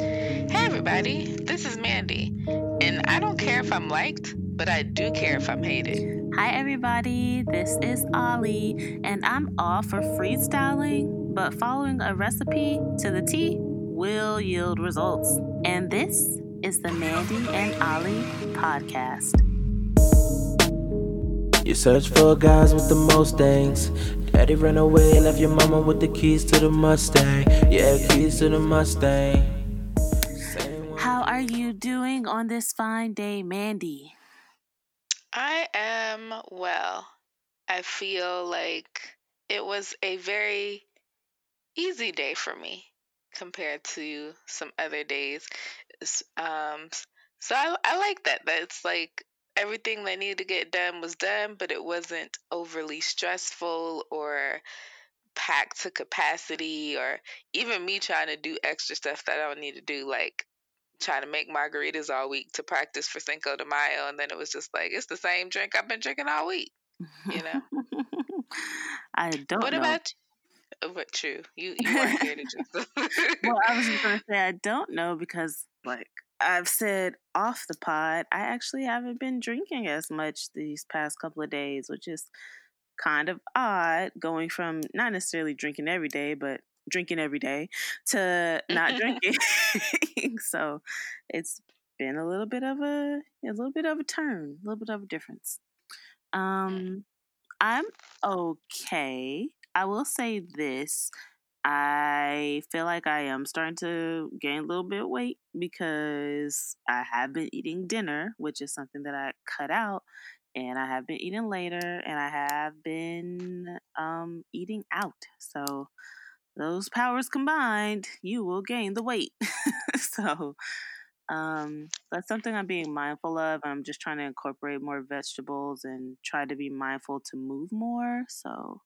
Hey, everybody, this is Mandy, and I don't care if I'm liked, but I do care if I'm hated. Hi, everybody, this is Ollie, and I'm all for freestyling, but following a recipe to the T will yield results. And this is the Mandy and Ollie podcast. You search for guys with the most things. Daddy ran away, left your mama with the keys to the Mustang. Yeah, keys to the Mustang. How are you doing on this fine day, Mandy? I am well. I feel like it was a very easy day for me compared to some other days. Um, so I, I like that. That's like everything that needed to get done was done, but it wasn't overly stressful or packed to capacity, or even me trying to do extra stuff that I don't need to do, like trying to make margaritas all week to practice for Cinco de Mayo, and then it was just like it's the same drink I've been drinking all week. You know. I don't. What know. about? You? But true, you you weren't here to just. well, I was just gonna say I don't know because like I've said off the pod, I actually haven't been drinking as much these past couple of days, which is kind of odd going from not necessarily drinking every day, but drinking every day to not drinking. so it's been a little bit of a a little bit of a turn, a little bit of a difference. Um I'm okay. I will say this. I feel like I am starting to gain a little bit of weight because I have been eating dinner, which is something that I cut out, and I have been eating later, and I have been um, eating out. So those powers combined, you will gain the weight. so um, that's something I'm being mindful of. I'm just trying to incorporate more vegetables and try to be mindful to move more. So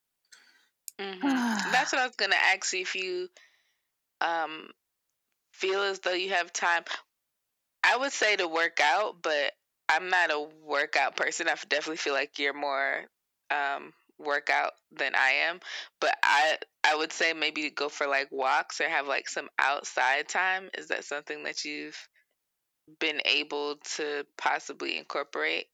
hmm That's what I was gonna ask you if you um feel as though you have time. I would say to work out, but I'm not a workout person. I definitely feel like you're more um workout than I am. But I I would say maybe go for like walks or have like some outside time. Is that something that you've been able to possibly incorporate?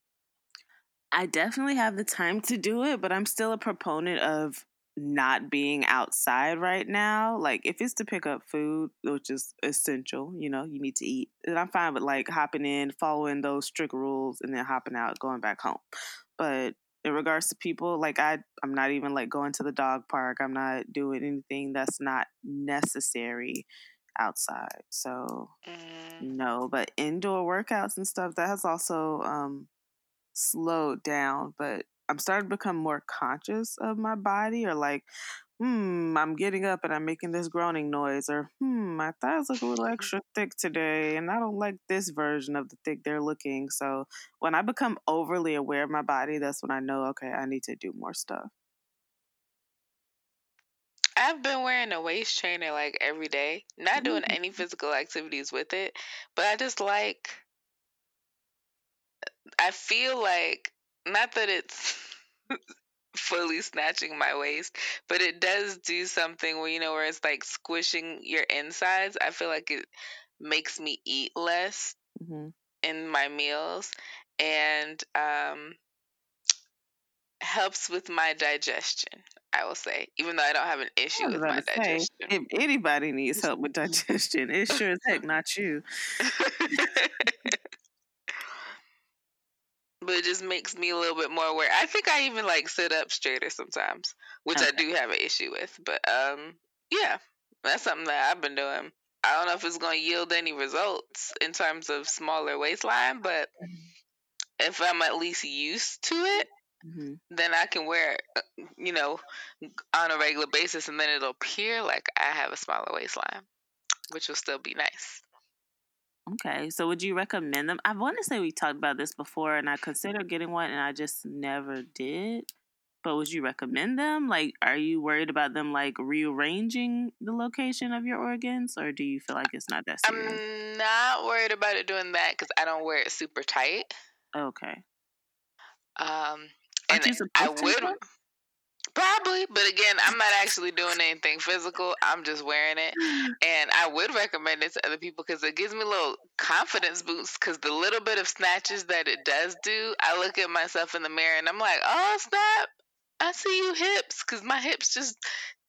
I definitely have the time to do it, but I'm still a proponent of not being outside right now. Like if it's to pick up food, which is essential, you know, you need to eat. And I'm fine with like hopping in, following those strict rules, and then hopping out, going back home. But in regards to people, like I, I'm not even like going to the dog park. I'm not doing anything that's not necessary outside. So Mm, no, but indoor workouts and stuff that has also um slowed down, but I'm starting to become more conscious of my body or like, hmm, I'm getting up and I'm making this groaning noise or hmm, my thighs look a little extra thick today and I don't like this version of the thick they're looking. So when I become overly aware of my body, that's when I know, okay, I need to do more stuff. I've been wearing a waist trainer like every day, not doing Mm. any physical activities with it, but I just like I feel like not that it's fully snatching my waist, but it does do something where you know where it's like squishing your insides. I feel like it makes me eat less hmm in my meals and um helps with my digestion, I will say, even though I don't have an issue with my say, digestion. if anybody needs help with digestion, it sure as heck not you. but it just makes me a little bit more aware. I think I even like sit up straighter sometimes, which I do have an issue with. But um, yeah, that's something that I've been doing. I don't know if it's going to yield any results in terms of smaller waistline, but if I'm at least used to it, hmm then I can wear it, uh, you know, on a regular basis, and then it'll appear like I have a smaller waistline, which will still be nice. Okay, so would you recommend them? I want to say we talked about this before, and I considered getting one, and I just never did. But would you recommend them? Like, are you worried about them like rearranging the location of your organs, or do you feel like it's not that serious? I'm not worried about it doing that because I don't wear it super tight. Okay, Um, aren't and I would? Probably, but again, I'm not actually doing anything physical. I'm just wearing it, and I would recommend it to other people because it gives me a little confidence boost. Because the little bit of snatches that it does do, I look at myself in the mirror and I'm like, "Oh snap! I see you hips." Because my hips just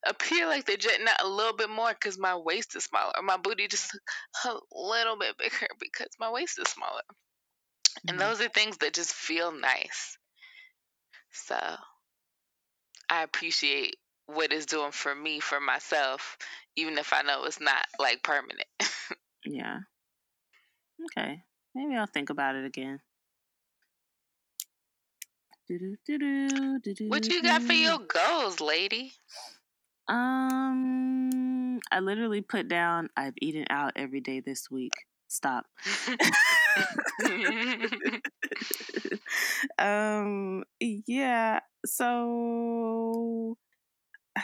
appear like they're jetting out a little bit more because my waist is smaller. Or my booty just a little bit bigger because my waist is smaller. And Mhm. those are things that just feel nice. So I appreciate what it's doing for me, for myself, even if I know it's not like permanent. Yeah. Okay. Maybe I'll think about it again. what you got for your goals, lady? Um, I literally put down I've eaten out every day this week. Stop. um, yeah. So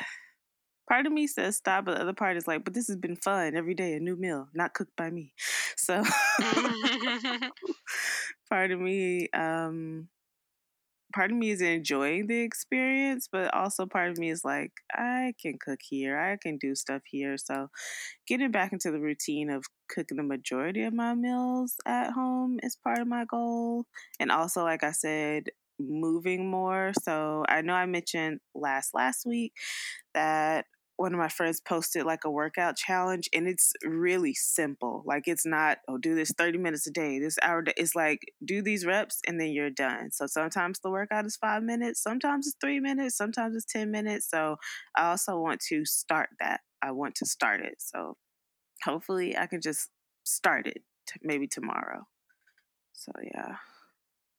part of me says stop, but the other part is like, but this has been fun every day, a new meal, not cooked by me. So part of me, um, part of me is enjoying the experience, but also part of me is like, I can cook here, I can do stuff here. So getting back into the routine of cooking the majority of my meals at home is part of my goal. And also, like I said, moving more. So I know I mentioned last last week that one of my friends posted like a workout challenge and it's really simple. Like it's not, oh, do this 30 minutes a day, this hour. Day. It's like do these reps and then you're done. So sometimes the workout is five minutes, sometimes it's three minutes, sometimes it's 10 minutes. So I also want to start that. I want to start it. So hopefully I can just start it t- maybe tomorrow. So yeah.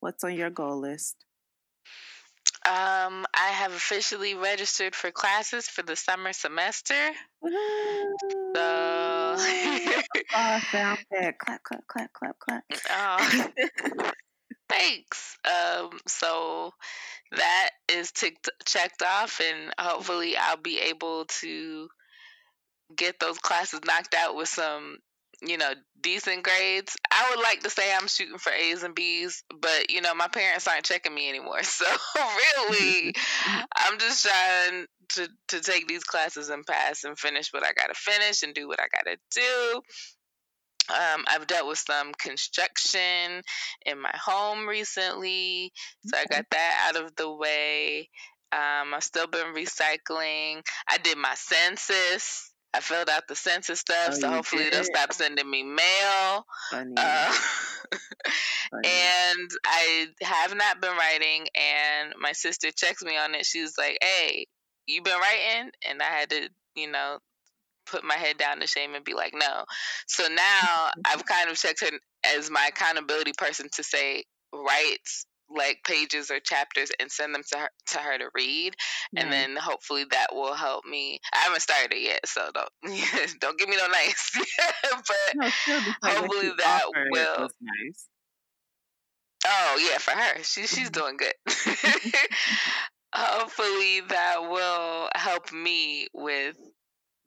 What's on your goal list? Um, I have officially registered for classes for the summer semester. So, Oh, I found. Clap, clap, clap, clap, clap. oh, thanks. Um, so that is ticked checked off, and hopefully I'll be able to get those classes knocked out with some you know, decent grades. I would like to say I'm shooting for A's and B's, but you know, my parents aren't checking me anymore. So really, I'm just trying to to take these classes and pass and finish what I got to finish and do what I got to do. Um, I've dealt with some construction in my home recently, so I got that out of the way. Um, I've still been recycling. I did my census. I filled out the census stuff, Oh, so hopefully did? they'll stop sending me mail. Uh, and I have not been writing. And my sister checks me on it. She's like, "Hey, you been writing?" And I had to, you know, put my head down to shame and be like, "No." So now I've kind of checked her as my accountability person to say, write like pages or chapters and send them to her to her to read and then hopefully that will help me i haven't started it yet so don't don't give me no nice but no, still the fact that hopefully that will- nice. Oh yeah, for her. She she's doing good. Hopefully that will help me with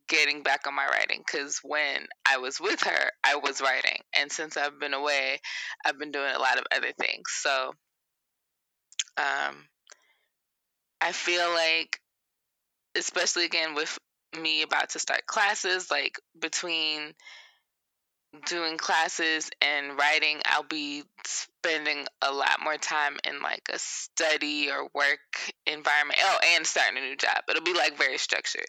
getting back on my writing cuz when I was with her, I was writing. And since I've been away, I've been doing a lot of other things. So um I feel like especially again with me about to start classes like between doing classes and writing, I'll be spending a lot more time in like a study or work environment. Oh, and starting a new job. It'll be like very structured.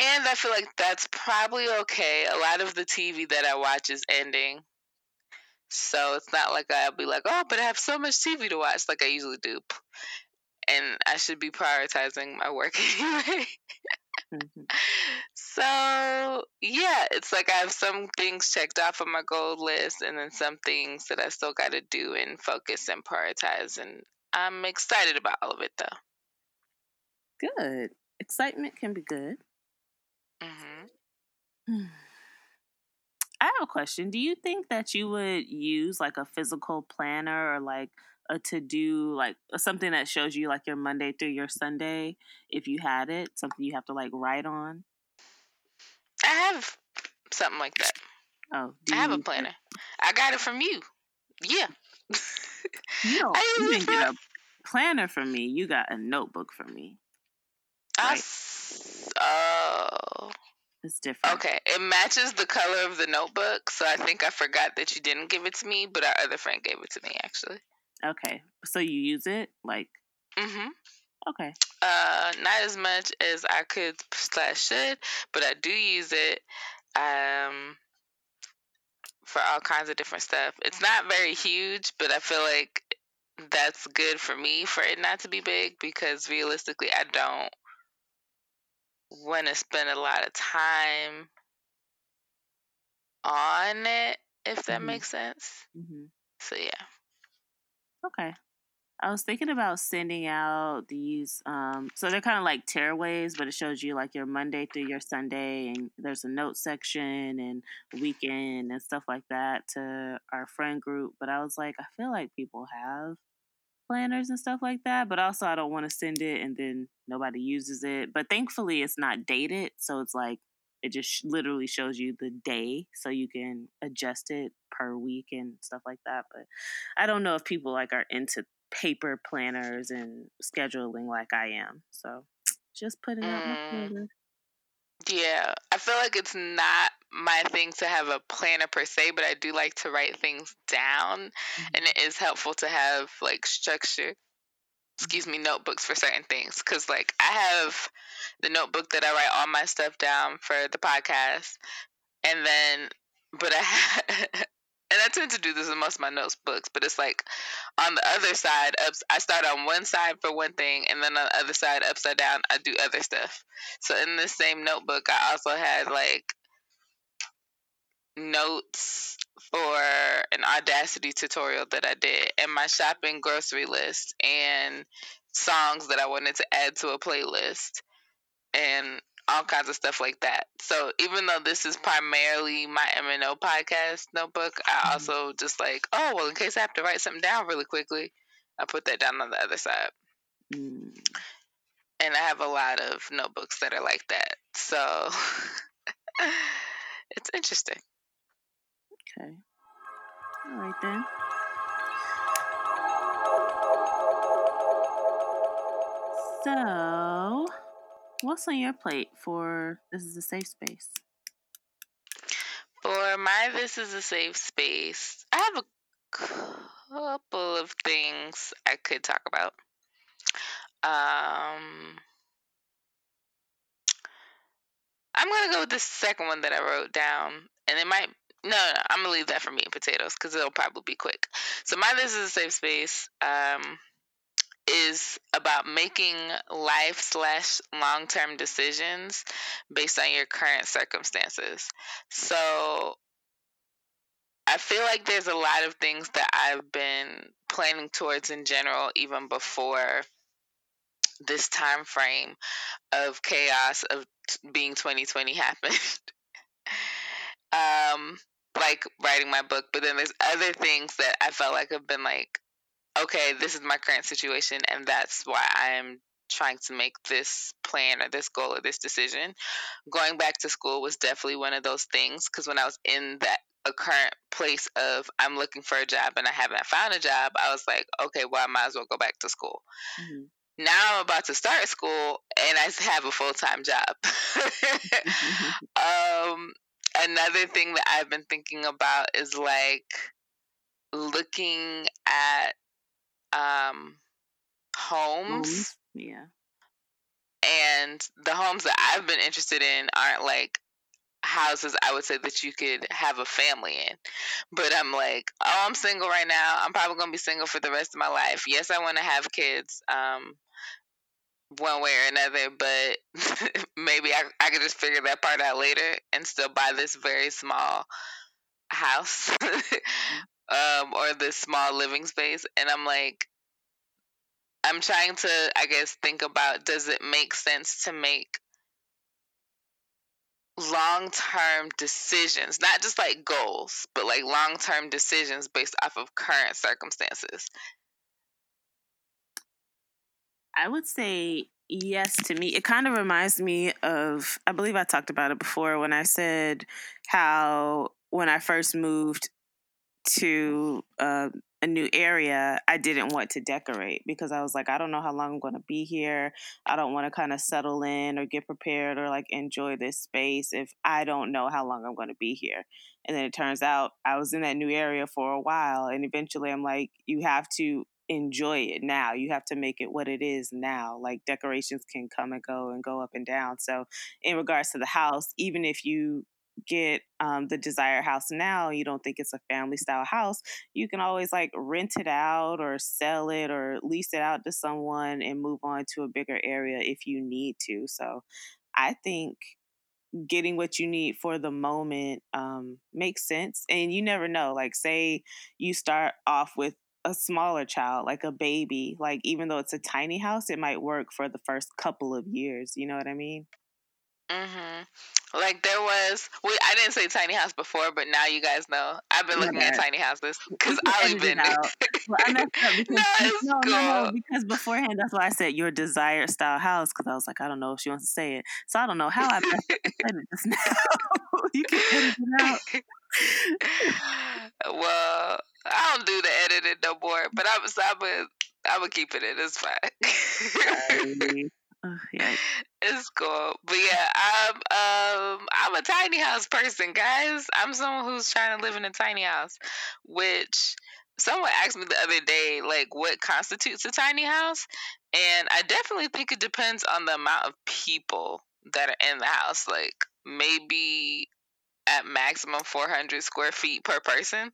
And I feel like that's probably okay. A lot of the TV that I watch is ending. So it's not like I'll be like, oh, but I have so much TV to watch like I usually do. And I should be prioritizing my work anyway. Mhm. So yeah, it's like I have some things checked off on my goal list, and then some things that I still got to do and focus and prioritize. And I'm excited about all of it, though. Good. Excitement can be good. hmm I have a question. Do you think that you would use like a physical planner or like a to do, like uh, something that shows you like your Monday through your Sunday if you had it? Something you have to like write on? I have something like that. Oh, do I have a planner. I got it from you. Yeah. You, don't, I you didn't get a planner from me. You got a notebook from me. I. oh. It's different. Okay, it matches the color of the notebook, so I think I forgot that you didn't give it to me, but our other friend gave it to me actually. Okay. So you use it like Mhm. okay. Uh, not as much as I could slash should, but I do use it. Um, for all kinds of different stuff. It's not very huge, but I feel like that's good for me for it not to be big because realistically, I don't want to spend a lot of time on it, if that Mhm. makes sense. hmm So, yeah. Okay. I was thinking about sending out these. Um, so they're kind of like tearaways, but it shows you like your Monday through your Sunday, and there's a note section and weekend and stuff like that to our friend group. But I was like, I feel like people have planners and stuff like that, but also I don't want to send it and then nobody uses it. But thankfully, it's not dated, so it's like it just sh- literally shows you the day, so you can adjust it per week and stuff like that. But I don't know if people like are into paper planners and scheduling like I am. So just putting out my Mm. planner. Yeah, I feel like it's not my thing to have a planner per se, but I do like to write things down, mm-hmm. and it is helpful to have like structure. Excuse me, notebooks for certain things, because like I have the notebook that I write all my stuff down for the podcast, and then, but I. And I tend to do this in most of my notebooks, but it's like on the other side, ups, I start on one side for one thing, and then on the other side, upside down, I do other stuff. So in this same notebook, I also had like notes for an Audacity tutorial that I did, and my shopping grocery list, and songs that I wanted to add to a playlist, and all kinds of stuff like that. So even though this is primarily my MNO podcast notebook, I Mhm. also just like, oh well, in case I have to write something down really quickly, I put that down on the other side. Mm. and I have a lot of notebooks that are like that. So it's interesting. Okay. All right then. So, what's on your plate for this is a safe space? For my This is a Safe Space, I have a couple of things I could talk about. Um, I'm to go with the second one that I wrote down, and it might. No, no, I'm gonna leave that for meat and potatoes because it'll probably be quick. So my this is a safe space. Um, is about making life slash long term decisions based on your current circumstances. So I feel like there's a lot of things that I've been planning towards in general, even before this time frame of chaos of t- being 2020 happened. um, like writing my book, but then there's other things that I felt like have been like, okay, this is my current situation, and that's why I'm trying to make this plan or this goal or this decision. Going back to school was definitely one of those things because when I was in that a current place of I'm looking for a job and I haven't found a job, I was like, okay, well, I might as well go back to school. Mhm. Now I'm about to start school and I have a full time job. um, another thing that I've been thinking about is like looking at um, homes? Yeah. and the homes that I've been interested in aren't like houses I would say that you could have a family in. But I'm like, oh, I'm single right now. I'm probably gonna be single for the rest of my life. Yes, I want to have kids, um, one way or another, but maybe I I could just figure that part out later and still buy this very small house, um, or this small living space. And I'm like, I'm trying to, I guess, think about does it make sense to make long term decisions, not just like goals, but like long term decisions based off of current circumstances. I would say yes to me. It kind of reminds me of, I believe I talked about it before when I said how when I first moved to uh, a new area, I didn't want to decorate because I was like, I don't know how long I'm going to be here. I don't want to kind of settle in or get prepared or like enjoy this space if I don't know how long I'm going to be here. And then it turns out I was in that new area for a while. And eventually I'm like, you have to enjoy it now. You have to make it what it is now. Like decorations can come and go and go up and down. So, in regards to the house, even if you get um, the desired house now, you don't think it's a family style house, you can always like rent it out or sell it or lease it out to someone and move on to a bigger area if you need to. So, I think getting what you need for the moment um, makes sense. And you never know. Like, say you start off with a smaller child, like a baby, like even though it's a tiny house, it might work for the first couple of years. You know what I mean? Mhm. Like there was, we I didn't say tiny house before, but now you guys know. I've been looking at tiny houses because I've been. Well, I messed up because no, no, cool. no, no, because beforehand that's why I said your desired style house because I was like I don't know if she wants to say it, so I don't know how I messed up said it just now. you can edit it out. well, I don't do the editing no more, but I'm I'm a, I'm a keep it in. It's fine. yeah. It's cool. But yeah, I'm um I'm a tiny house person, guys. I'm someone who's trying to live in a tiny house, which someone asked me the other day like what constitutes a tiny house, and I definitely think it depends on the amount of people that are in the house. Like maybe at maximum 400 square feet per person,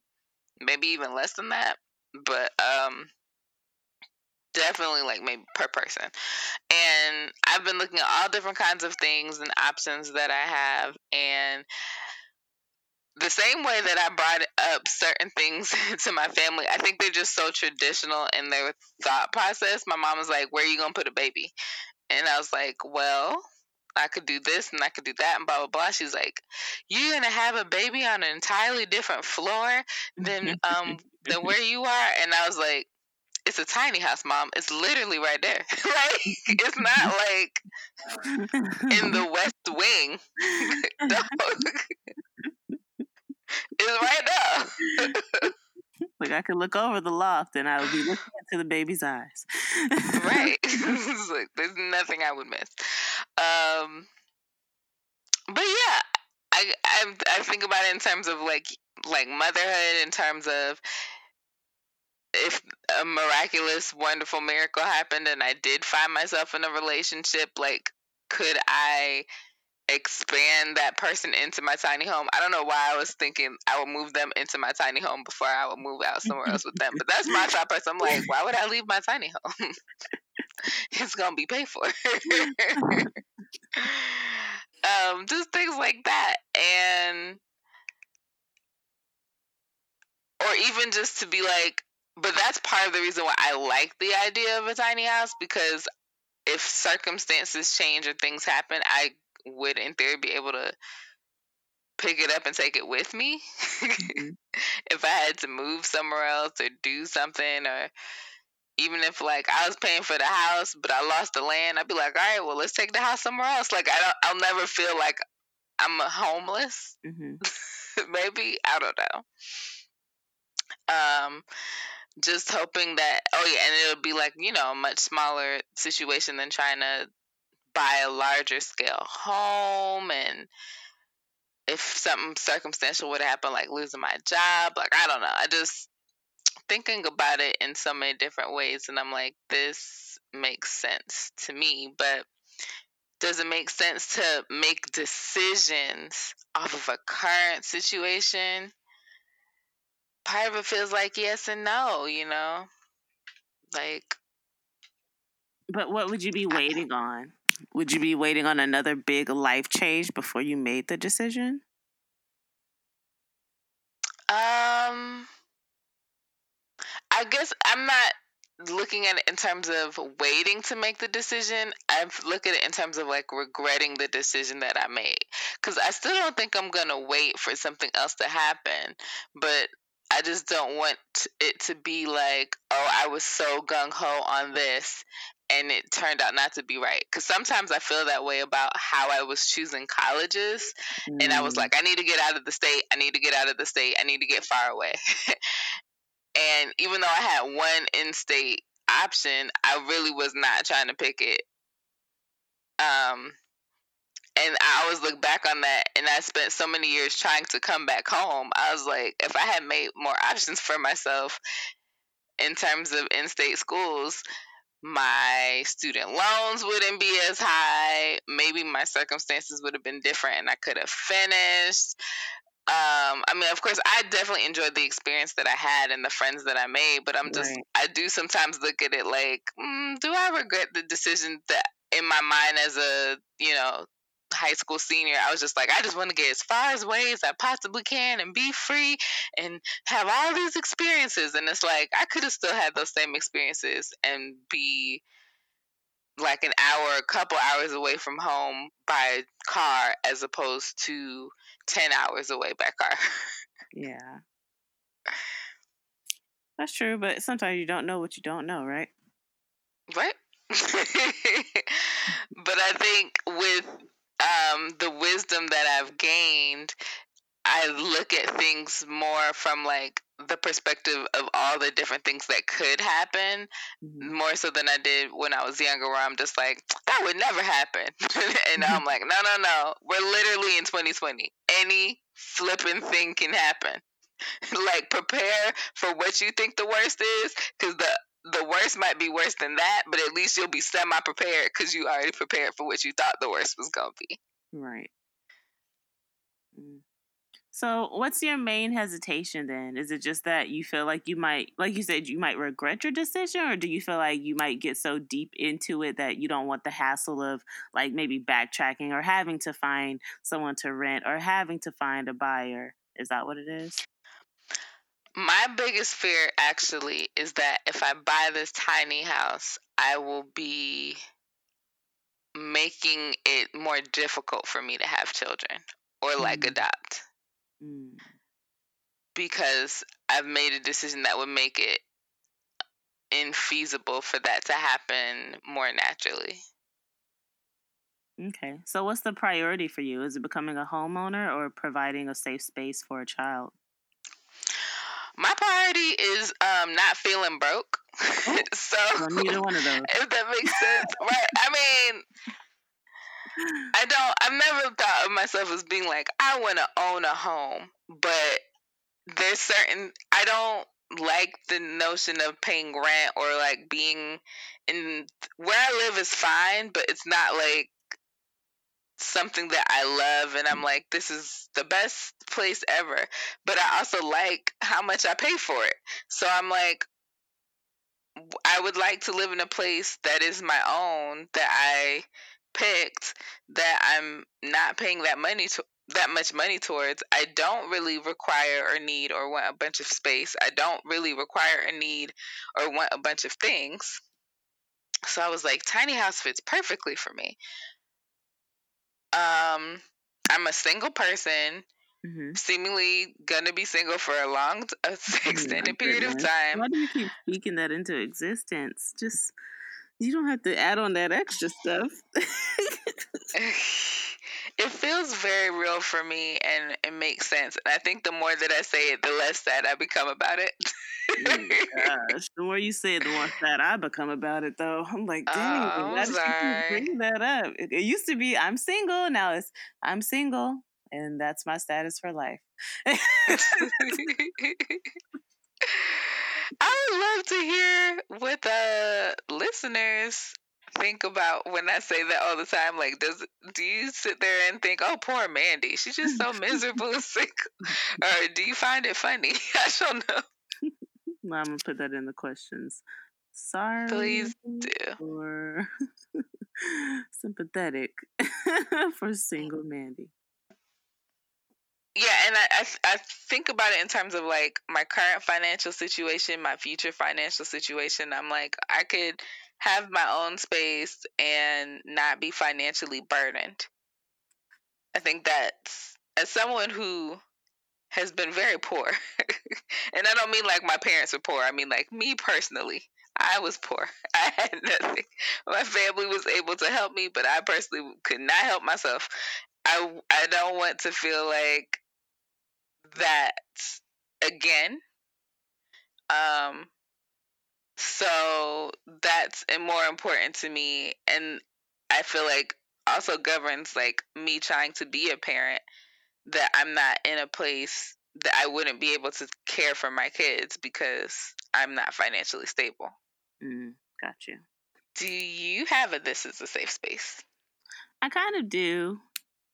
maybe even less than that. But um definitely like maybe per person. And I've been looking at all different kinds of things and options that I have and the same way that I brought up certain things to my family, I think they're just so traditional in their thought process. My mom was like, Where are you to put a baby? And I was like, Well, I could do this and I could do that and blah blah blah. She's like, You're gonna have a baby on an entirely different floor than um than where you are and I was like, it's a tiny house, mom. It's literally right there. like it's not like in the west wing. it's right there. like I could look over the loft and I would be looking into the baby's eyes. right. like, there's nothing I would miss. Um, but yeah, I, I think about it in terms of like like motherhood, in terms of if a miraculous, wonderful miracle happened and I did find myself in a relationship, like, could I expand that person into my tiny home? I don't know why I was thinking I would move them into my tiny home before I would move out somewhere else with them. But that's my thought process. I'm like, why would I leave my tiny home? it's gonna be paid for. um, just things like that. And or even just to be like, but that's part of the reason why I like the idea of a tiny house because if circumstances change or things happen, I would in theory be able to pick it up and take it with me. Mm-hmm. if I had to move somewhere else or do something or even if like I was paying for the house but I lost the land, I'd be like, all right, well let's take the house somewhere else. Like I don't I'll never feel like I'm a homeless. Mm-hmm. Maybe. I don't know. Um just hoping that oh yeah and it'll be like you know a much smaller situation than trying to buy a larger scale home and if something circumstantial would happen like losing my job like i don't know i just thinking about it in so many different ways and i'm like this makes sense to me but does it make sense to make decisions off of a current situation part of it feels like yes and no, you know? Like But what would you be waiting on? Would you be waiting on another big life change before you made the decision? Um I guess I'm not looking at it in terms of waiting to make the decision. I look at it in terms of like regretting the decision that I made. Because I still don't think I'm going to wait for something else to happen. But I just don't want it to be like, oh, I was so gung ho on this and it turned out not to be right. Because sometimes I feel that way about how I was choosing colleges. Mm. And I was mm. like, I need to get out of the state. I need to get out of the state. I need to get far away. And even though I had one in-state option, I really was not trying to pick it. Um, and I always look back on that, and I spent so many years trying to come back home. I was like, if I had made more options for myself in terms of in-state schools, my student loans wouldn't be as high. Maybe my circumstances would have been different, and I could have finished. Um, I mean, of course, I definitely enjoyed the experience that I had and the friends that I made, but I'm just, Right. I do sometimes look at it like, mm, do I regret the decision that in my mind as a, you know, high school senior, I was just like, I just want to get as far as away as I possibly can and be free and have all these experiences. And it's like, I could have still had those same experiences and be like an hour, a couple hours away from home by car as opposed to 10 hours away by car. Yeah. That's true, but sometimes you don't know what you don't know, right? right? but I think with um, the wisdom that I've gained, I look at things more from like the perspective of all the different things that could happen Mhm. more so than I did when I was younger, where I'm just like, that would never happen. and I'm like, no, no, no. We're literally in 2020. Any flipping thing can happen. like, prepare for what you think the worst is, because the the worst might be worse than that, but at least you'll be semi prepared because you already prepared for what you thought the worst was gonna be. Right. So, what's your main hesitation then? Is it just that you feel like you might, like you said, you might regret your decision, or do you feel like you might get so deep into it that you don't want the hassle of like maybe backtracking or having to find someone to rent or having to find a buyer? Is that what it is? My biggest fear actually is that if I buy this tiny house, I will be making it more difficult for me to have children or like Mhm. adopt Mm. because I've made a decision that would make it infeasible for that to happen more naturally. Okay. So, what's the priority for you? Is it becoming a homeowner or providing a safe space for a child? My priority is um not feeling broke. so Well, neither one of those. if that makes sense. right. I mean, I don't I've never thought of myself as being like I want to own a home, but there's certain I don't like the notion of paying rent or like being in where I live is fine, but it's not like something that I love and I'm like this is the best place ever. But I also like how much I pay for it. So I'm like I would like to live in a place that is my own that I picked that I'm not paying that money to that much money towards. I don't really require or need or want a bunch of space. I don't really require or need or want a bunch of things. So I was like tiny house fits perfectly for me. Um I'm a single person, hmm seemingly gonna be single for a long, t- a extended period of time. Why do you keep speaking that into existence? Just you don't have to add on that extra stuff. it feels very real for me and it makes sense. And I think the more that I say it, the less sad I become about it. Oh Gosh, the more you say it, the more sad I become about it. Though I'm like, dang, Oh, you sorry. bringing that up? It, it used to be I'm single, now it's I'm single, and that's my status for life. I would love to hear what the listeners think about when I say that all the time. Like, does do you sit there and think, "Oh, poor Mandy, she's just so miserable and sick," or do you find it funny? I don't know. Well, I'm gonna put that in the questions. Sorry, Please do. or sympathetic for single Mandy. Yeah, and I, I I think about it in terms of like my current financial situation, my future financial situation. I'm like I could have my own space and not be financially burdened. I think that's as someone who has been very poor, and I don't mean like my parents were poor. I mean like me personally. I was poor. I had nothing. My family was able to help me, but I personally could not help myself. I I don't want to feel like that again. Um, so that's more important to me, and I feel like also governs like me trying to be a parent that I'm not in a place that I wouldn't be able to care for my kids because I'm not financially stable. Mm, got you. Do you have a this is a safe space? I kind of do.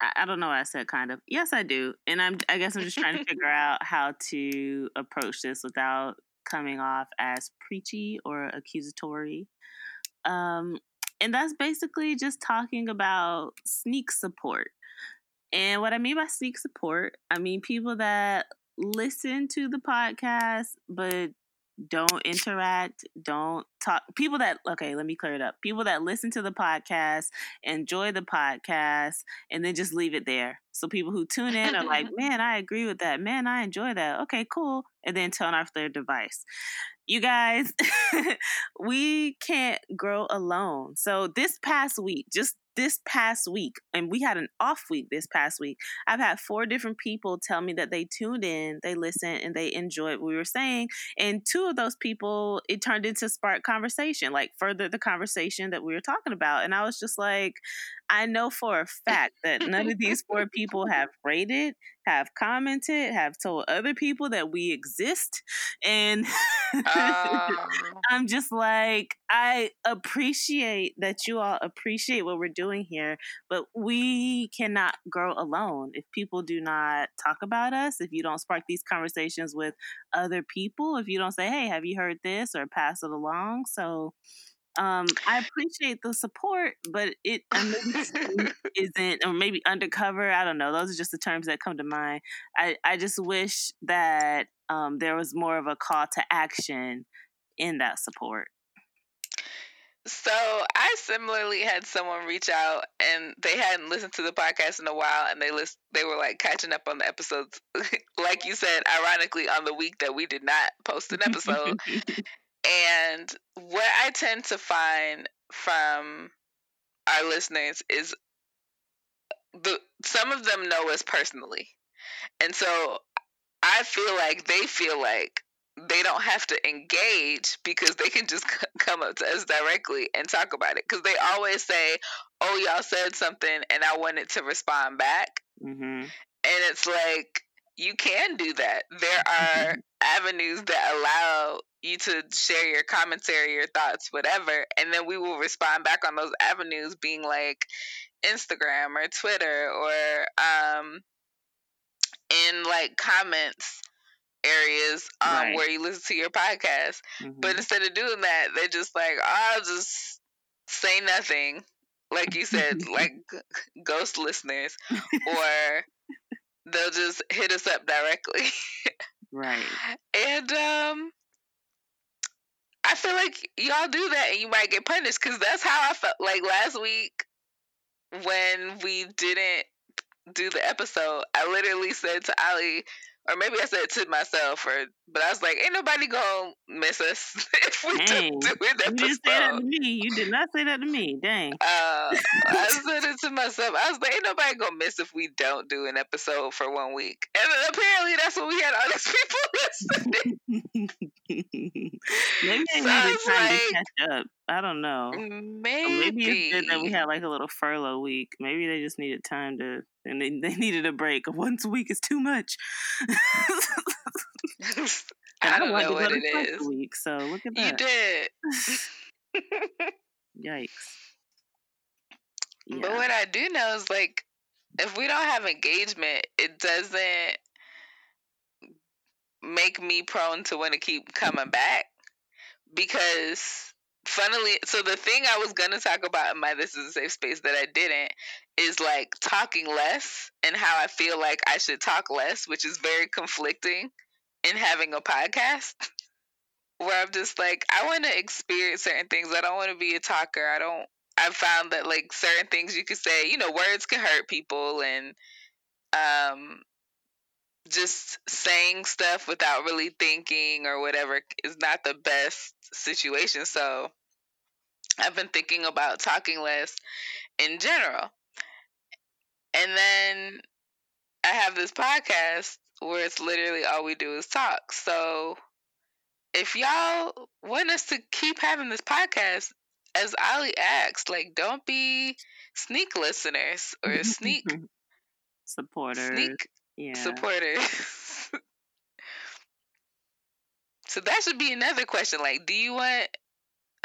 I, don't know I said kind of. Yes, I do. And I'm I guess I'm just trying to figure out how to approach this without coming off as preachy or accusatory. Um and that's basically just talking about sneak support. And what I mean by sneak support, I mean people that listen to the podcast but don't interact, don't talk. People that, okay, let me clear it up. People that listen to the podcast, enjoy the podcast, and then just leave it there. So people who tune in are like, man, I agree with that. Man, I enjoy that. Okay, cool. And then turn off their device. You guys, we can't grow alone. So this past week, just this past week, and we had an off week this past week, I've had four different people tell me that they tuned in, they listened, and they enjoyed what we were saying. And two of those people, it turned into spark conversation, like further the conversation that we were talking about. And I was just like, I know for a fact that none of these four people have rated, have commented, have told other people that we exist. And um. I'm just like, I appreciate that you all appreciate what we're doing here, but we cannot grow alone. If people do not talk about us, if you don't spark these conversations with other people, if you don't say, hey, have you heard this or pass it along? So, um, I appreciate the support, but it isn't, or maybe undercover. I don't know. Those are just the terms that come to mind. I, I just wish that um, there was more of a call to action in that support. So I similarly had someone reach out and they hadn't listened to the podcast in a while and they list they were like catching up on the episodes like you said ironically on the week that we did not post an episode And what I tend to find from our listeners is the some of them know us personally. And so I feel like they feel like they don't have to engage because they can just come up to us directly and talk about it because they always say oh y'all said something and i wanted to respond back mm-hmm. and it's like you can do that there are avenues that allow you to share your commentary, your thoughts, whatever, and then we will respond back on those avenues, being like Instagram or Twitter or um, in like comments areas um, right. where you listen to your podcast. Mm-hmm. But instead of doing that, they're just like, oh, I'll just say nothing. Like you said, like ghost listeners, or they'll just hit us up directly. right. And um, I feel like y'all do that and you might get punished because that's how I felt like last week when we didn't do the episode. I literally said to Ollie, or maybe I said it to myself, or but I was like, "Ain't nobody gonna miss us if we Dang. do it." You didn't say that to me. You did not say that to me. Dang. Uh, I said it to myself. I was like, "Ain't nobody gonna miss if we don't do an episode for one week." And apparently, that's what we had all these people listening. maybe they so needed time like, to catch up. I don't know. Maybe. maybe it's good that we had like a little furlough week. Maybe they just needed time to, and they, they needed a break. Once a week is too much. I don't know what it is. Week, so look at that. You did. Yikes. Yeah. But what I do know is like, if we don't have engagement, it doesn't make me prone to want to keep coming back because funnily so the thing i was to talk about in my this is a safe space that i didn't is like talking less and how i feel like i should talk less which is very conflicting in having a podcast where I'm just like, I want to experience certain things. I don't want to be a talker. I don't. I've found that like certain things you could say, you know, words can hurt people, and um, just saying stuff without really thinking or whatever is not the best situation. So I've been thinking about talking less in general. And then I have this podcast where it's literally all we do is talk. So if y'all want us to keep having this podcast, as Ollie asked, like, don't be sneak listeners or sneak supporters. Sneak yeah. supporters. so that should be another question. Like, do you want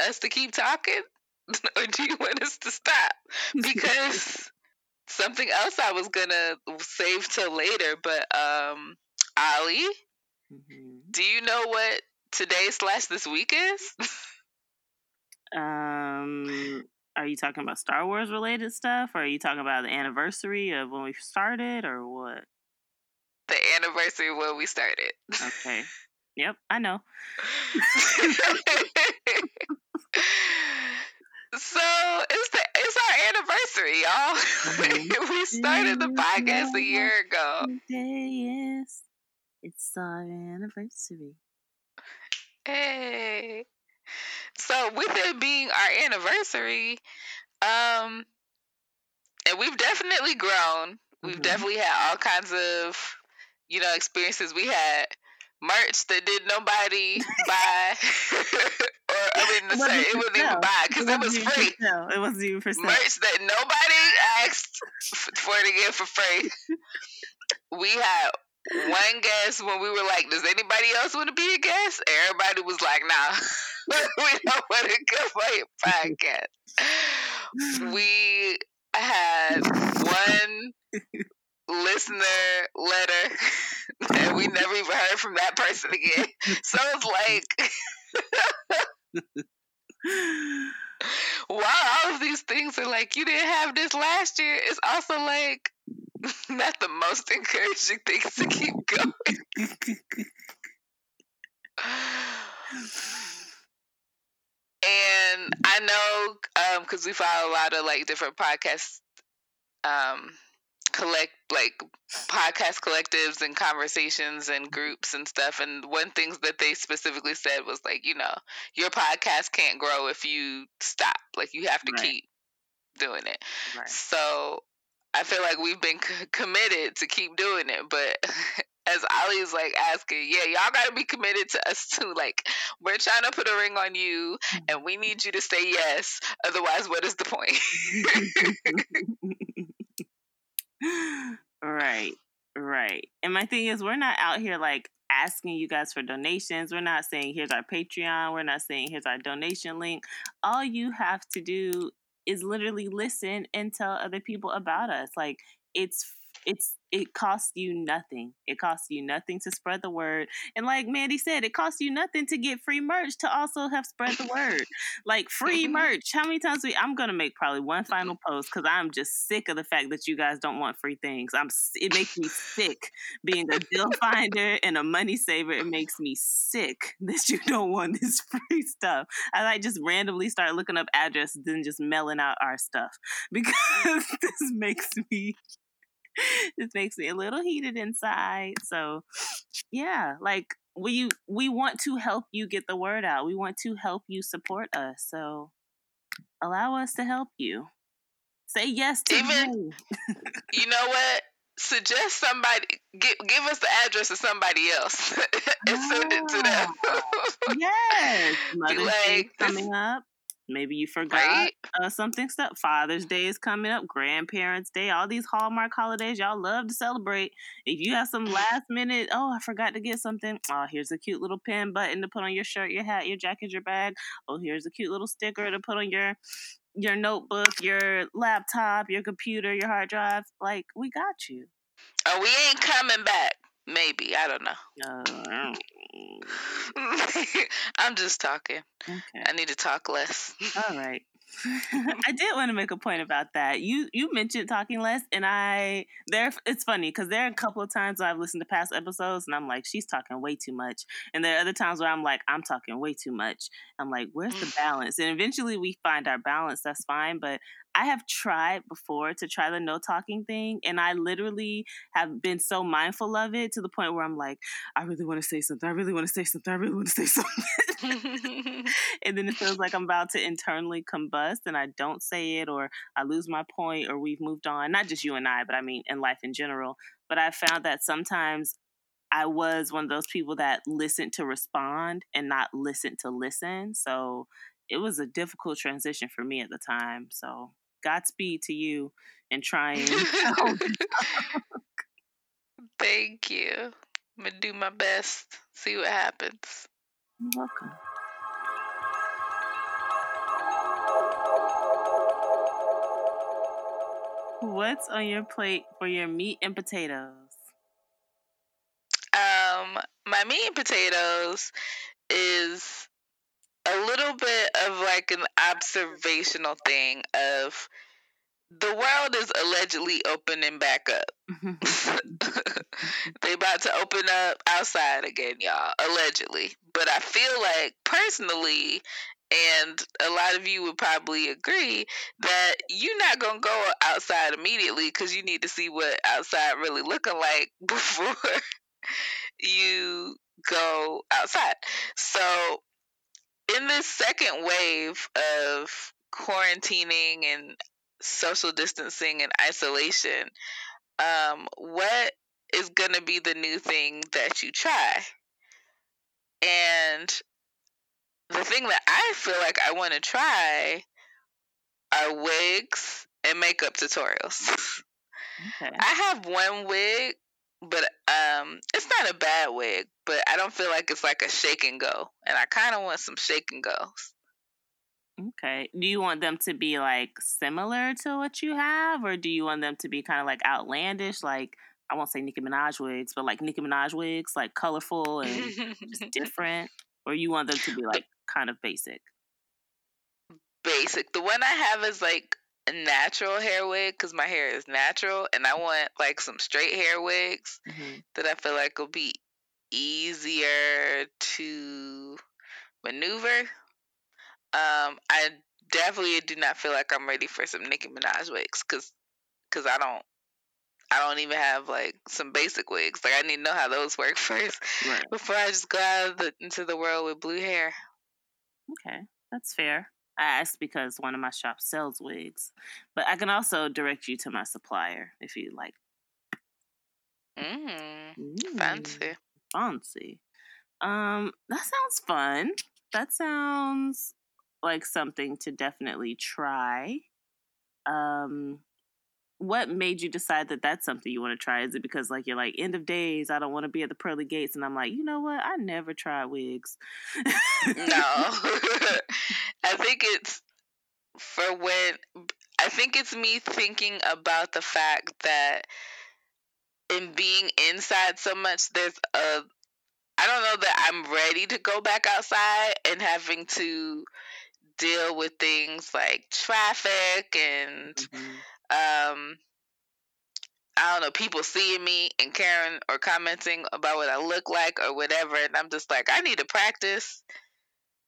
us to keep talking? or do you want us to stop? Because something else I was gonna save till later, but um Ollie, mm-hmm. do you know what today slash this week is? um are you talking about Star Wars related stuff? Or are you talking about the anniversary of when we started or what? The anniversary when we started. Okay. Yep, I know. so it's the it's our anniversary, y'all. We started the podcast a year ago. Yes, it's our anniversary. Hey. So with it being our anniversary, um, and we've definitely grown. We've mm-hmm. definitely had all kinds of, you know, experiences. We had merch that did nobody buy, or I mean, it, say, it wasn't even buy because it, it, was free. No, it wasn't even for sale. Merch that nobody asked for to get for free. we had one guest when we were like, "Does anybody else want to be a guest?" Everybody was like, "Nah, we don't want to go for your podcast." we had one listener letter and we never even heard from that person again. So it's like while all of these things are like you didn't have this last year, it's also like not the most encouraging things to keep going. and I know um because um, we follow a lot of like different podcasts um, collect like podcast collectives and conversations and groups and stuff and one things that they specifically said was like you know your podcast can't grow if you stop like you have to right. keep doing it right. so i feel like we've been c- committed to keep doing it but as Ollie's like asking, yeah, y'all gotta be committed to us too. Like, we're trying to put a ring on you, and we need you to say yes. Otherwise, what is the point? right, right. And my thing is, we're not out here like asking you guys for donations. We're not saying here's our Patreon. We're not saying here's our donation link. All you have to do is literally listen and tell other people about us. Like it's it's it costs you nothing. It costs you nothing to spread the word. And like Mandy said, it costs you nothing to get free merch to also have spread the word. like free mm-hmm. merch. How many times we I'm gonna make probably one final post because I'm just sick of the fact that you guys don't want free things. I'm it makes me sick being a deal finder and a money saver. It makes me sick that you don't want this free stuff. I like just randomly start looking up addresses and just mailing out our stuff because this makes me this makes me a little heated inside. So, yeah, like we we want to help you get the word out. We want to help you support us. So, allow us to help you. Say yes to even. you know what? Suggest somebody give give us the address of somebody else and send it to them. Ah, yes, Mother's like, Day coming up. Maybe you forgot right? uh, something stuff. Father's Day is coming up, Grandparents' Day, all these Hallmark holidays y'all love to celebrate. If you have some last minute, oh, I forgot to get something. Oh, here's a cute little pin button to put on your shirt, your hat, your jacket, your bag. Oh, here's a cute little sticker to put on your your notebook, your laptop, your computer, your hard drive. Like, we got you. Oh, we ain't coming back. Maybe. I don't know. Uh, I'm just talking. Okay. I need to talk less. All right. I did want to make a point about that. You you mentioned talking less, and I there. It's funny because there are a couple of times I've listened to past episodes, and I'm like, she's talking way too much, and there are other times where I'm like, I'm talking way too much. I'm like, where's the balance? And eventually we find our balance. That's fine, but I have tried before to try the no talking thing, and I literally have been so mindful of it to the point where I'm like, I really want to say something. I really want to say something. I really want to say something. and then it feels like I'm about to internally combust, and I don't say it, or I lose my point, or we've moved on. Not just you and I, but I mean in life in general. But I found that sometimes I was one of those people that listened to respond and not listen to listen. So it was a difficult transition for me at the time. So Godspeed to you and trying. Thank you. I'm gonna do my best. See what happens. You're welcome. What's on your plate for your meat and potatoes? Um, my meat and potatoes is a little bit of like an observational thing of the world is allegedly opening back up. they about to open up outside again, y'all, allegedly. But I feel like personally and a lot of you would probably agree that you're not going to go outside immediately because you need to see what outside really looking like before you go outside. So, in this second wave of quarantining and social distancing and isolation, um, what is going to be the new thing that you try? And the thing that I feel like I want to try are wigs and makeup tutorials. Okay. I have one wig, but um, it's not a bad wig, but I don't feel like it's like a shake and go, and I kind of want some shake and goes. Okay. Do you want them to be like similar to what you have, or do you want them to be kind of like outlandish, like I won't say Nicki Minaj wigs, but like Nicki Minaj wigs, like colorful and just different? Or you want them to be like kind of basic? Basic. The one I have is like natural hair wig because my hair is natural, and I want like some straight hair wigs mm-hmm. that I feel like will be easier to maneuver. Um, I definitely do not feel like I'm ready for some Nicki Minaj wigs because because I don't I don't even have like some basic wigs. Like I need to know how those work first right. before I just go out the, into the world with blue hair. Okay, that's fair. I asked because one of my shops sells wigs, but I can also direct you to my supplier if you like. Mm, mm, fancy. Fancy. Um, that sounds fun. That sounds like something to definitely try. Um, what made you decide that that's something you want to try? Is it because like you're like end of days, I don't want to be at the pearly gates, and I'm like, you know what? I never tried wigs. no, I think it's for when I think it's me thinking about the fact that in being inside so much, there's a I don't know that I'm ready to go back outside and having to deal with things like traffic and. Mm-hmm um, I don't know, people seeing me and caring or commenting about what I look like or whatever. And I'm just like, I need to practice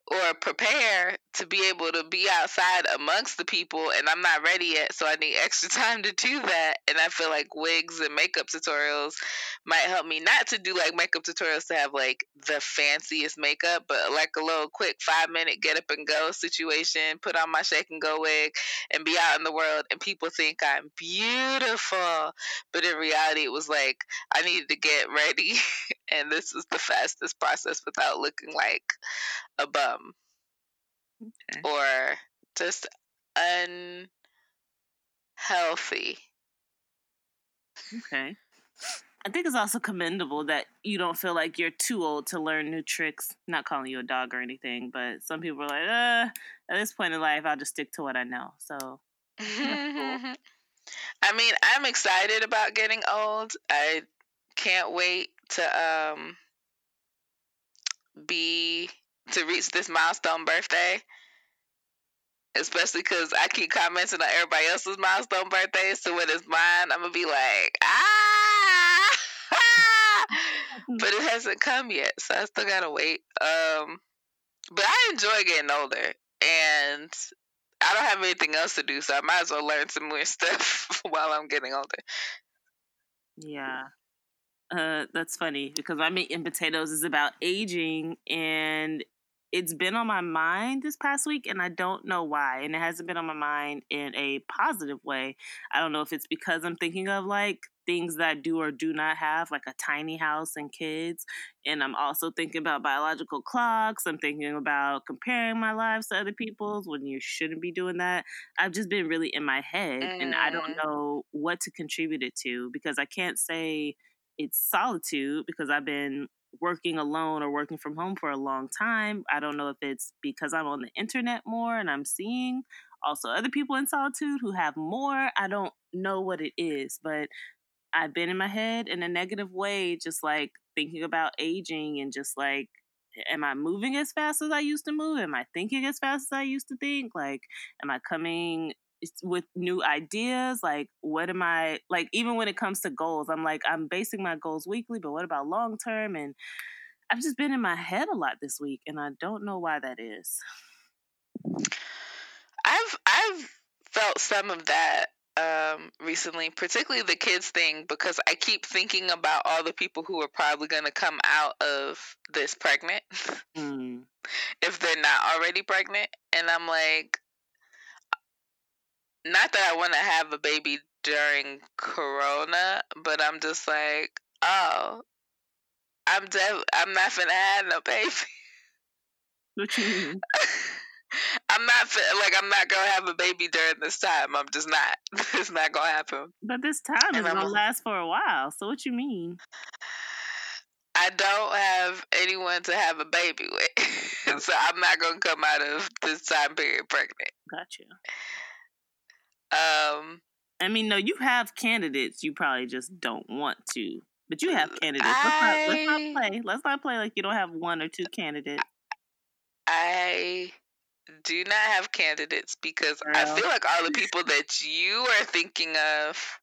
or prepare to be able to be outside amongst the people and I'm not ready yet so I need extra time to do that. And I feel like wigs and makeup tutorials might help me not to do like makeup tutorials to have like the fanciest makeup but like a little quick 5 minute get up and go situation put on my shake and go wig and be out in the world and people think I'm beautiful. But in reality it was like I needed to get ready and this was the fastest process without looking like a bum okay. or just unhealthy. Okay. I think it's also commendable that you don't feel like you're too old to learn new tricks. Not calling you a dog or anything, but some people are like, uh, at this point in life, I'll just stick to what I know. So, cool. I mean, I'm excited about getting old. I can't wait to um be to reach this milestone birthday. Especially because I keep commenting on everybody else's milestone birthdays. So when it's mine, I'm going to be like, ah! but it hasn't come yet. So I still got to wait. Um, but I enjoy getting older. And I don't have anything else to do. So I might as well learn some more stuff while I'm getting older. Yeah. Uh, that's funny because my meat and potatoes is about aging and it's been on my mind this past week and I don't know why. And it hasn't been on my mind in a positive way. I don't know if it's because I'm thinking of like things that I do or do not have, like a tiny house and kids. And I'm also thinking about biological clocks. I'm thinking about comparing my lives to other people's when you shouldn't be doing that. I've just been really in my head mm. and I don't mm. know what to contribute it to because I can't say it's solitude because I've been working alone or working from home for a long time. I don't know if it's because I'm on the internet more and I'm seeing also other people in solitude who have more. I don't know what it is, but I've been in my head in a negative way, just like thinking about aging and just like, am I moving as fast as I used to move? Am I thinking as fast as I used to think? Like, am I coming with new ideas like what am i like even when it comes to goals i'm like i'm basing my goals weekly but what about long term and i've just been in my head a lot this week and i don't know why that is i've i've felt some of that um, recently, particularly the kids thing, because I keep thinking about all the people who are probably going to come out of this pregnant mm. if they're not already pregnant. And I'm like, not that I want to have a baby during Corona, but I'm just like, oh, I'm dev- I'm not gonna have no baby. What you mean? I'm not like I'm not gonna have a baby during this time. I'm just not. It's not gonna happen. But this time and is gonna last for a while. So what you mean? I don't have anyone to have a baby with, so I'm not gonna come out of this time period pregnant. Gotcha. Um, I mean, no, you have candidates. You probably just don't want to, but you have candidates. Let's, not, let's not play. Let's not play like you don't have one or two candidates. I do not have candidates because Girl. I feel like all the people that you are thinking of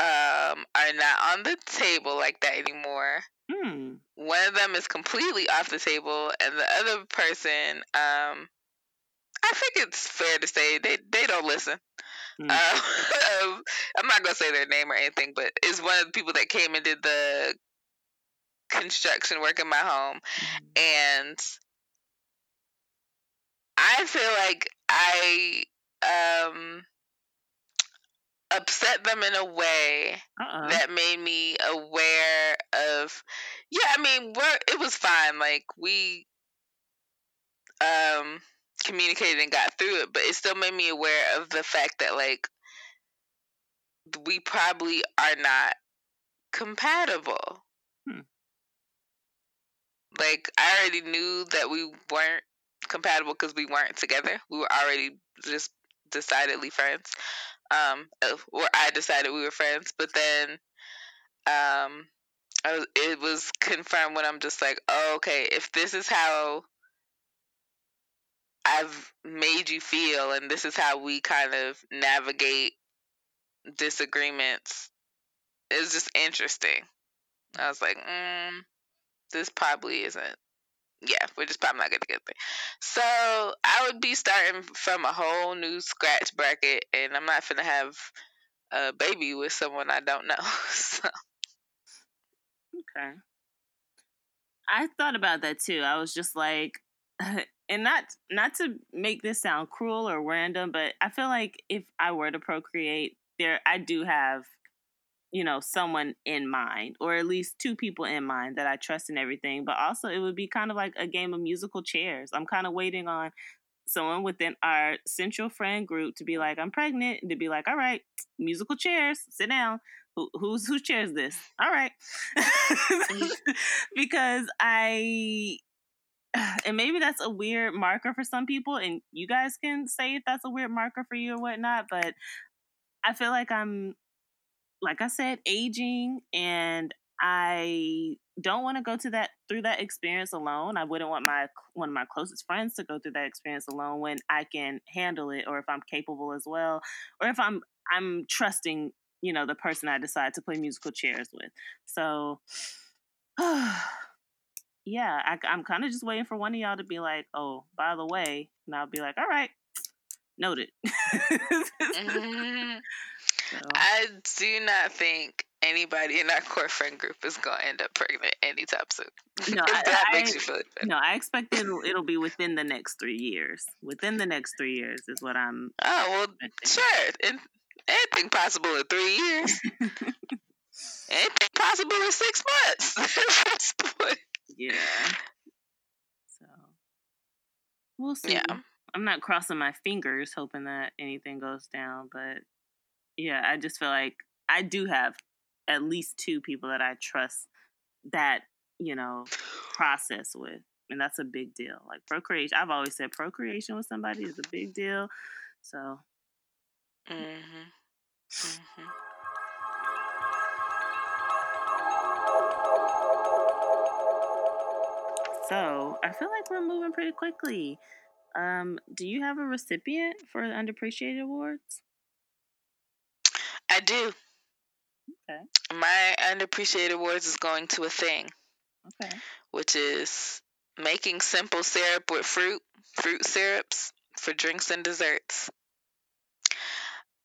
um, are not on the table like that anymore. Hmm. One of them is completely off the table, and the other person, um, I think it's fair to say they they don't listen. Mm. Uh, I'm not gonna say their name or anything, but it's one of the people that came and did the construction work in my home, mm. and I feel like I um upset them in a way uh-uh. that made me aware of yeah i mean we're it was fine like we um communicated and got through it, but it still made me aware of the fact that like we probably are not compatible. Hmm. Like I already knew that we weren't compatible because we weren't together. We were already just decidedly friends. Um, or I decided we were friends, but then, um, was, it was confirmed when I'm just like, oh, okay, if this is how I've made you feel, and this is how we kind of navigate disagreements. It's just interesting. I was like, mm, this probably isn't. Yeah, we're just probably not gonna get there. So I would be starting from a whole new scratch bracket, and I'm not gonna have a baby with someone I don't know. so. Okay. I thought about that too. I was just like, and not not to make this sound cruel or random, but I feel like if I were to procreate, there I do have you know someone in mind or at least two people in mind that I trust in everything, but also it would be kind of like a game of musical chairs. I'm kind of waiting on someone within our central friend group to be like, I'm pregnant, and to be like, all right, musical chairs, sit down. Who, who's whose chair is this? All right, mm. because I and maybe that's a weird marker for some people and you guys can say if that's a weird marker for you or whatnot but i feel like i'm like i said aging and i don't want to go to that through that experience alone. I wouldn't want my one of my closest friends to go through that experience alone when i can handle it or if i'm capable as well or if i'm i'm trusting you know the person i decide to play musical chairs with. So yeah, I, am kind of just waiting for one of y'all to be like, oh, by the way, and I'll be like, all right, noted. mm-hmm. so. I do not think anybody in our core friend group is gonna end up pregnant anytime soon. No, if I, that I, makes you feel better. no, I expect it'll it'll be within the next three years. Within the next three years is what I'm. Oh well, expecting. sure. And anything possible in three years. anything possible in six months. At this point. Yeah. So we'll see. Yeah. I'm not crossing my fingers hoping that anything goes down, but yeah, I just feel like I do have at least two people that I trust that, you know, process with. And that's a big deal. Like procreation, I've always said procreation with somebody is a big deal. So, Mm-hmm. Mm-hmm. So I feel like we're moving pretty quickly. Um, do you have a recipient for the Underappreciated Awards? I do. Okay. My underappreciated awards is going to a thing, Okay. which is making simple syrup with fruit, fruit syrups for drinks and desserts.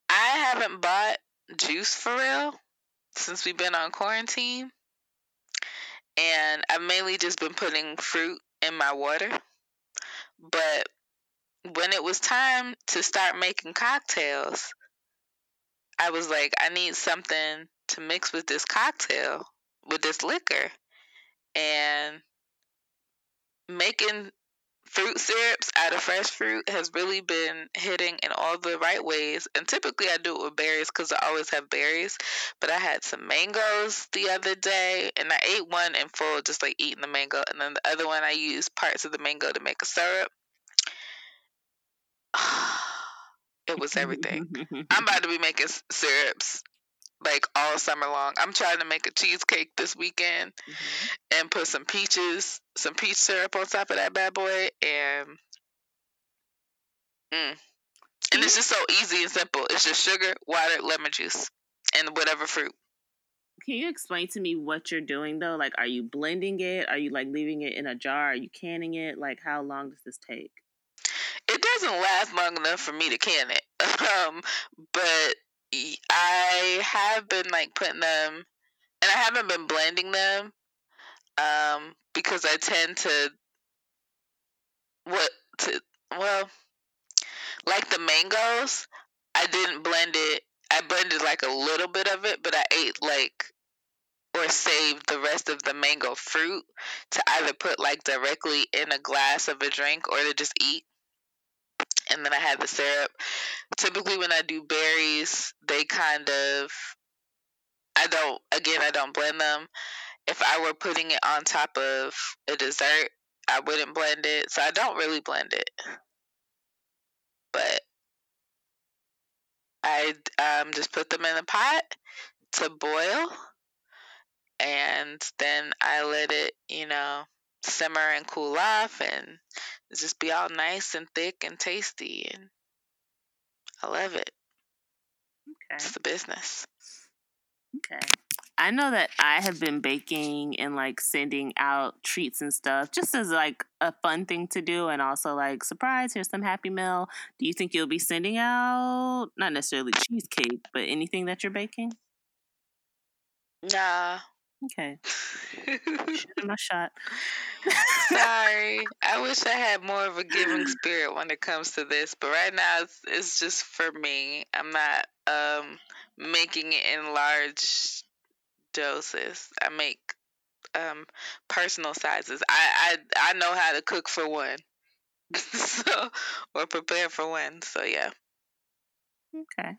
I haven't bought juice for real since we've been on quarantine. And I've mainly just been putting fruit in my water. But when it was time to start making cocktails, I was like, I need something to mix with this cocktail, with this liquor. And making fruit syrups out of fresh fruit has really been hitting in all the right ways. And typically I do it with berries because I always have berries. But I had some mangoes the other day and I ate one in full, just like eating the mango. And then the other one I used parts of the mango to make a syrup. it was everything. I'm about to be making syrups like all summer long. I'm trying to make a cheesecake this weekend Mhm. and put some peaches, some peach syrup on top of that bad boy, and mm. and it's just so easy and simple. It's just sugar, water, lemon juice, and whatever fruit. Can you explain to me what you're doing though? Like, are you blending it? Are you like leaving it in a jar? Are you canning it? Like, how long does this take? It doesn't last long enough for me to can it, um, but I have been like putting them, and I haven't been blending them, um, because I tend to what to well like the mangoes i didn't blend it i blended like a little bit of it but i ate like or saved the rest of the mango fruit to either put like directly in a glass of a drink or to just eat and then i had the syrup typically when i do berries they kind of i don't again i don't blend them if i were putting it on top of a dessert I wouldn't blend it, so I don't really blend it. But I um, just put them in a pot to boil, and then I let it, you know, simmer and cool off, and just be all nice and thick and tasty, and I love it. Okay. It's the business. Okay. I know that I have been baking and like sending out treats and stuff just as like a fun thing to do and also like surprise, here's some happy meal. Do you think you'll be sending out not necessarily cheesecake, but anything that you're baking? Nah. Okay. My shot. Sorry. I wish I had more of a giving spirit when it comes to this, but right now it's, it's just for me. I'm not um making it in large doses. I make um personal sizes. I I I know how to cook for one. so or prepare for one. So yeah. Okay.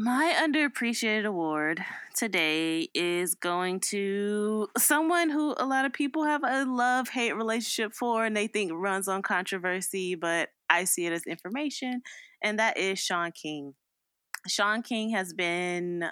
My underappreciated award today is going to someone who a lot of people have a love hate relationship for and they think runs on controversy, but I see it as information, and that is Shaun King. Shaun King has been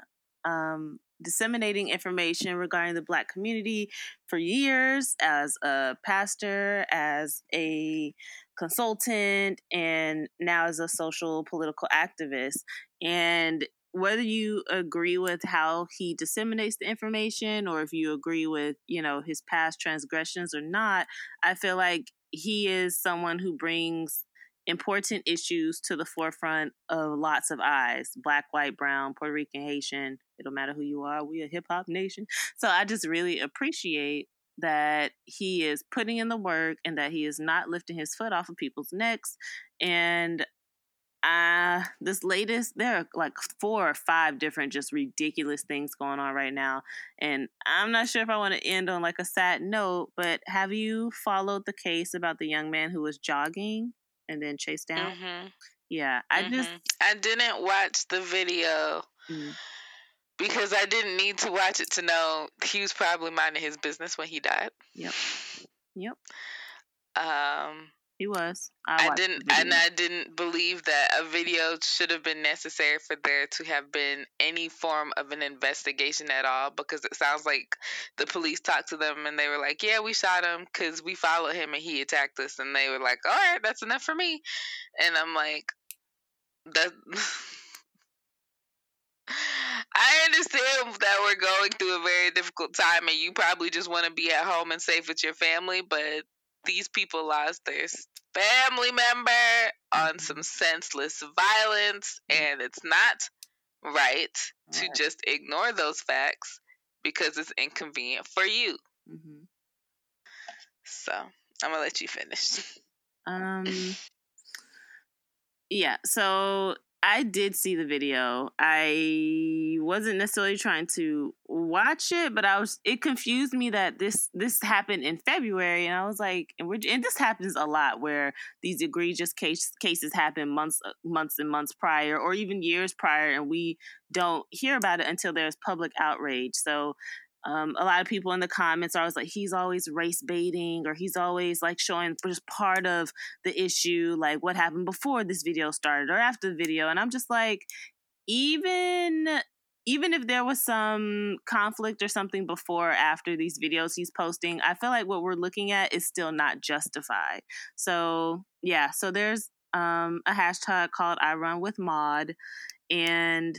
um, disseminating information regarding the Black community for years as a pastor, as a consultant, and now as a social political activist. And whether you agree with how he disseminates the information or if you agree with, you know, his past transgressions or not, I feel like he is someone who brings important issues to the forefront of lots of eyes black, white, brown, Puerto Rican, Haitian. It don't matter who you are. We a hip hop nation. So I just really appreciate that he is putting in the work and that he is not lifting his foot off of people's necks. And uh this latest there are like four or five different just ridiculous things going on right now and i'm not sure if i want to end on like a sad note but have you followed the case about the young man who was jogging and then chased down Mm-hmm. yeah i Mhm. just I didn't watch the video mm, because I didn't need to watch it to know he was probably minding his business when he died. Yep. Yep. Um, he was I, the didn't, and. I didn't believe that a video should have been necessary for there to have been any form of an investigation at all. Because it sounds like the police talked to them and they were like, "Yeah, we shot him because we followed him and he attacked us." And they were like, "All right, that's enough for me." And I'm like, "That." I understand that we're going through a very difficult time and you probably just want to be at home and safe with your family, but these people lost their family member on some senseless violence, and it's not right to just ignore those facts because it's inconvenient for you. hmm So I'm gonna let you finish. Um. Yeah. So I did see the video. I wasn't necessarily trying to watch it, but I was. It confused me that this this happened in February, and I was like, and we're and this happens a lot where these egregious case cases happen months uh, months and months prior, or even years prior, and we don't hear about it until there's public outrage. So um, a lot of people in the comments are always like, he's always race baiting, or he's always like showing just part of the issue, like what happened before this video started or after the video. And I'm just like, even even if there was some conflict or something before or after these videos he's posting, I feel like what we're looking at is still not justified. So yeah, so there's um, a hashtag called I Run with Maud, and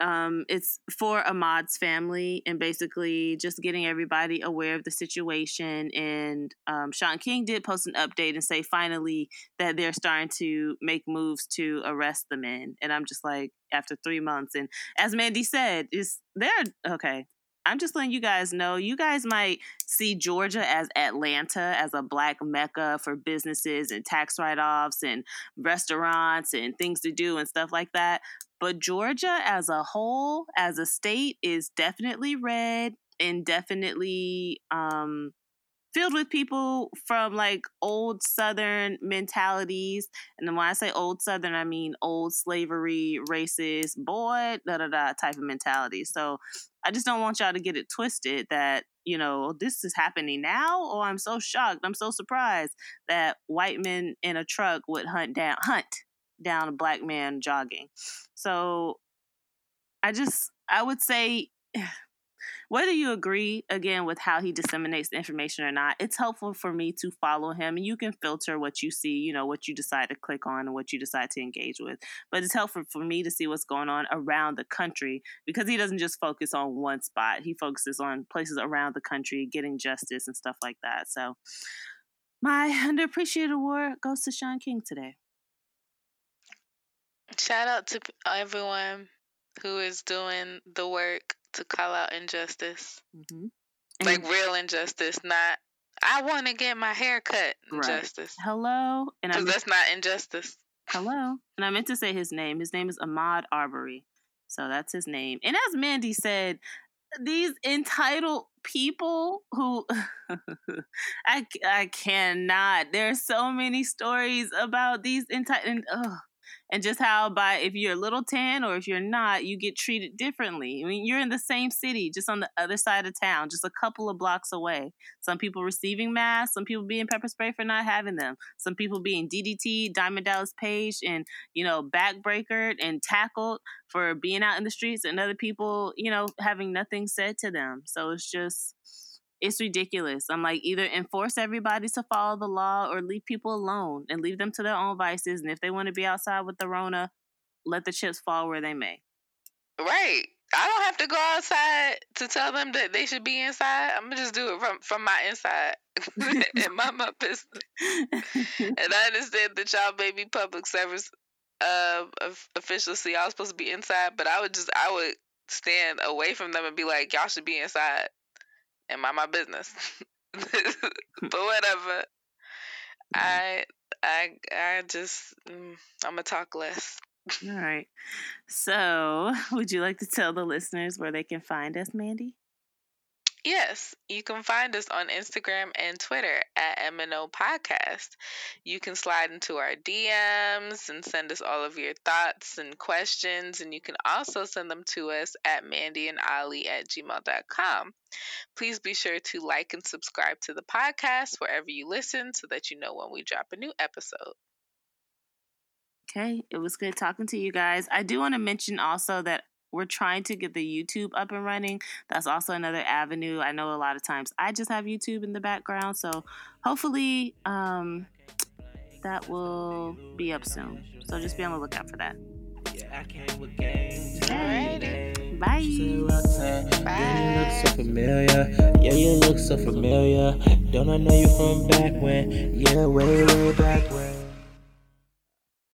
um, it's for Ahmaud's family and basically just getting everybody aware of the situation. And um, Shaun King did post an update and say finally that they're starting to make moves to arrest the men. And I'm just like, after three months, and as Mandy said, is they're okay. I'm just letting you guys know. You guys might see Georgia as Atlanta as a black mecca for businesses and tax write-offs and restaurants and things to do and stuff like that. But Georgia as a whole, as a state, is definitely red and definitely um, filled with people from like old Southern mentalities. And then when I say old Southern, I mean old slavery, racist, boy, da da da type of mentality. So I just don't want y'all to get it twisted that, you know, this is happening now. or I'm so shocked. I'm so surprised that white men in a truck would hunt down hunt down a black man jogging. So I just I would say whether you agree again with how he disseminates the information or not, it's helpful for me to follow him and you can filter what you see, you know, what you decide to click on and what you decide to engage with. But it's helpful for me to see what's going on around the country because he doesn't just focus on one spot. He focuses on places around the country, getting justice and stuff like that. So my underappreciated award goes to Shaun King today. Shout out to everyone who is doing the work to call out injustice. Mm-hmm. like real injustice, not I want to get my hair cut Right. injustice. hello, and I meant, that's not injustice. hello, and I meant to say his name. His name is Ahmaud Arbery, so that's his name. And as Mandy said, these entitled people who I I cannot. There's so many stories about these entitled. And just how by if you're a little tan or if you're not, you get treated differently. I mean, you're in the same city, just on the other side of town, just a couple of blocks away. Some people receiving masks, some people being pepper spray for not having them, some people being DDT, Diamond Dallas Page, and you know backbreakered and tackled for being out in the streets, and other people, you know, having nothing said to them. So it's just it's ridiculous. I'm like, either enforce everybody to follow the law or leave people alone and leave them to their own vices. And if they want to be outside with the Rona, let the chips fall where they may. Right. I don't have to go outside to tell them that they should be inside. I'm gonna just do it from from my inside and my my business. and I understand that y'all may be public service uh, officials, so y'all supposed to be inside. But I would just I would stand away from them and be like, y'all should be inside and mind my business. but whatever. I I I just mm, I'm gonna talk less. All right. So, would you like to tell the listeners where they can find us, Mandy? Yes, you can find us on Instagram and Twitter at MNO Podcast. You can slide into our DMs and send us all of your thoughts and questions, and you can also send them to us at mandyandollie at gmail.com. Please be sure to like and subscribe to the podcast wherever you listen so that you know when we drop a new episode. Okay, it was good talking to you guys. I do want to mention also that we're trying to get the YouTube up and running. That's also another avenue. I know a lot of times I just have YouTube in the background, so hopefully um, that will be up soon. So just be on the lookout for that. Yeah, I came with games. Alrighty. Bye. Bye. Yeah, you look so familiar. Yeah, you look so familiar. Don't I know you from back when? Yeah, way, way back when.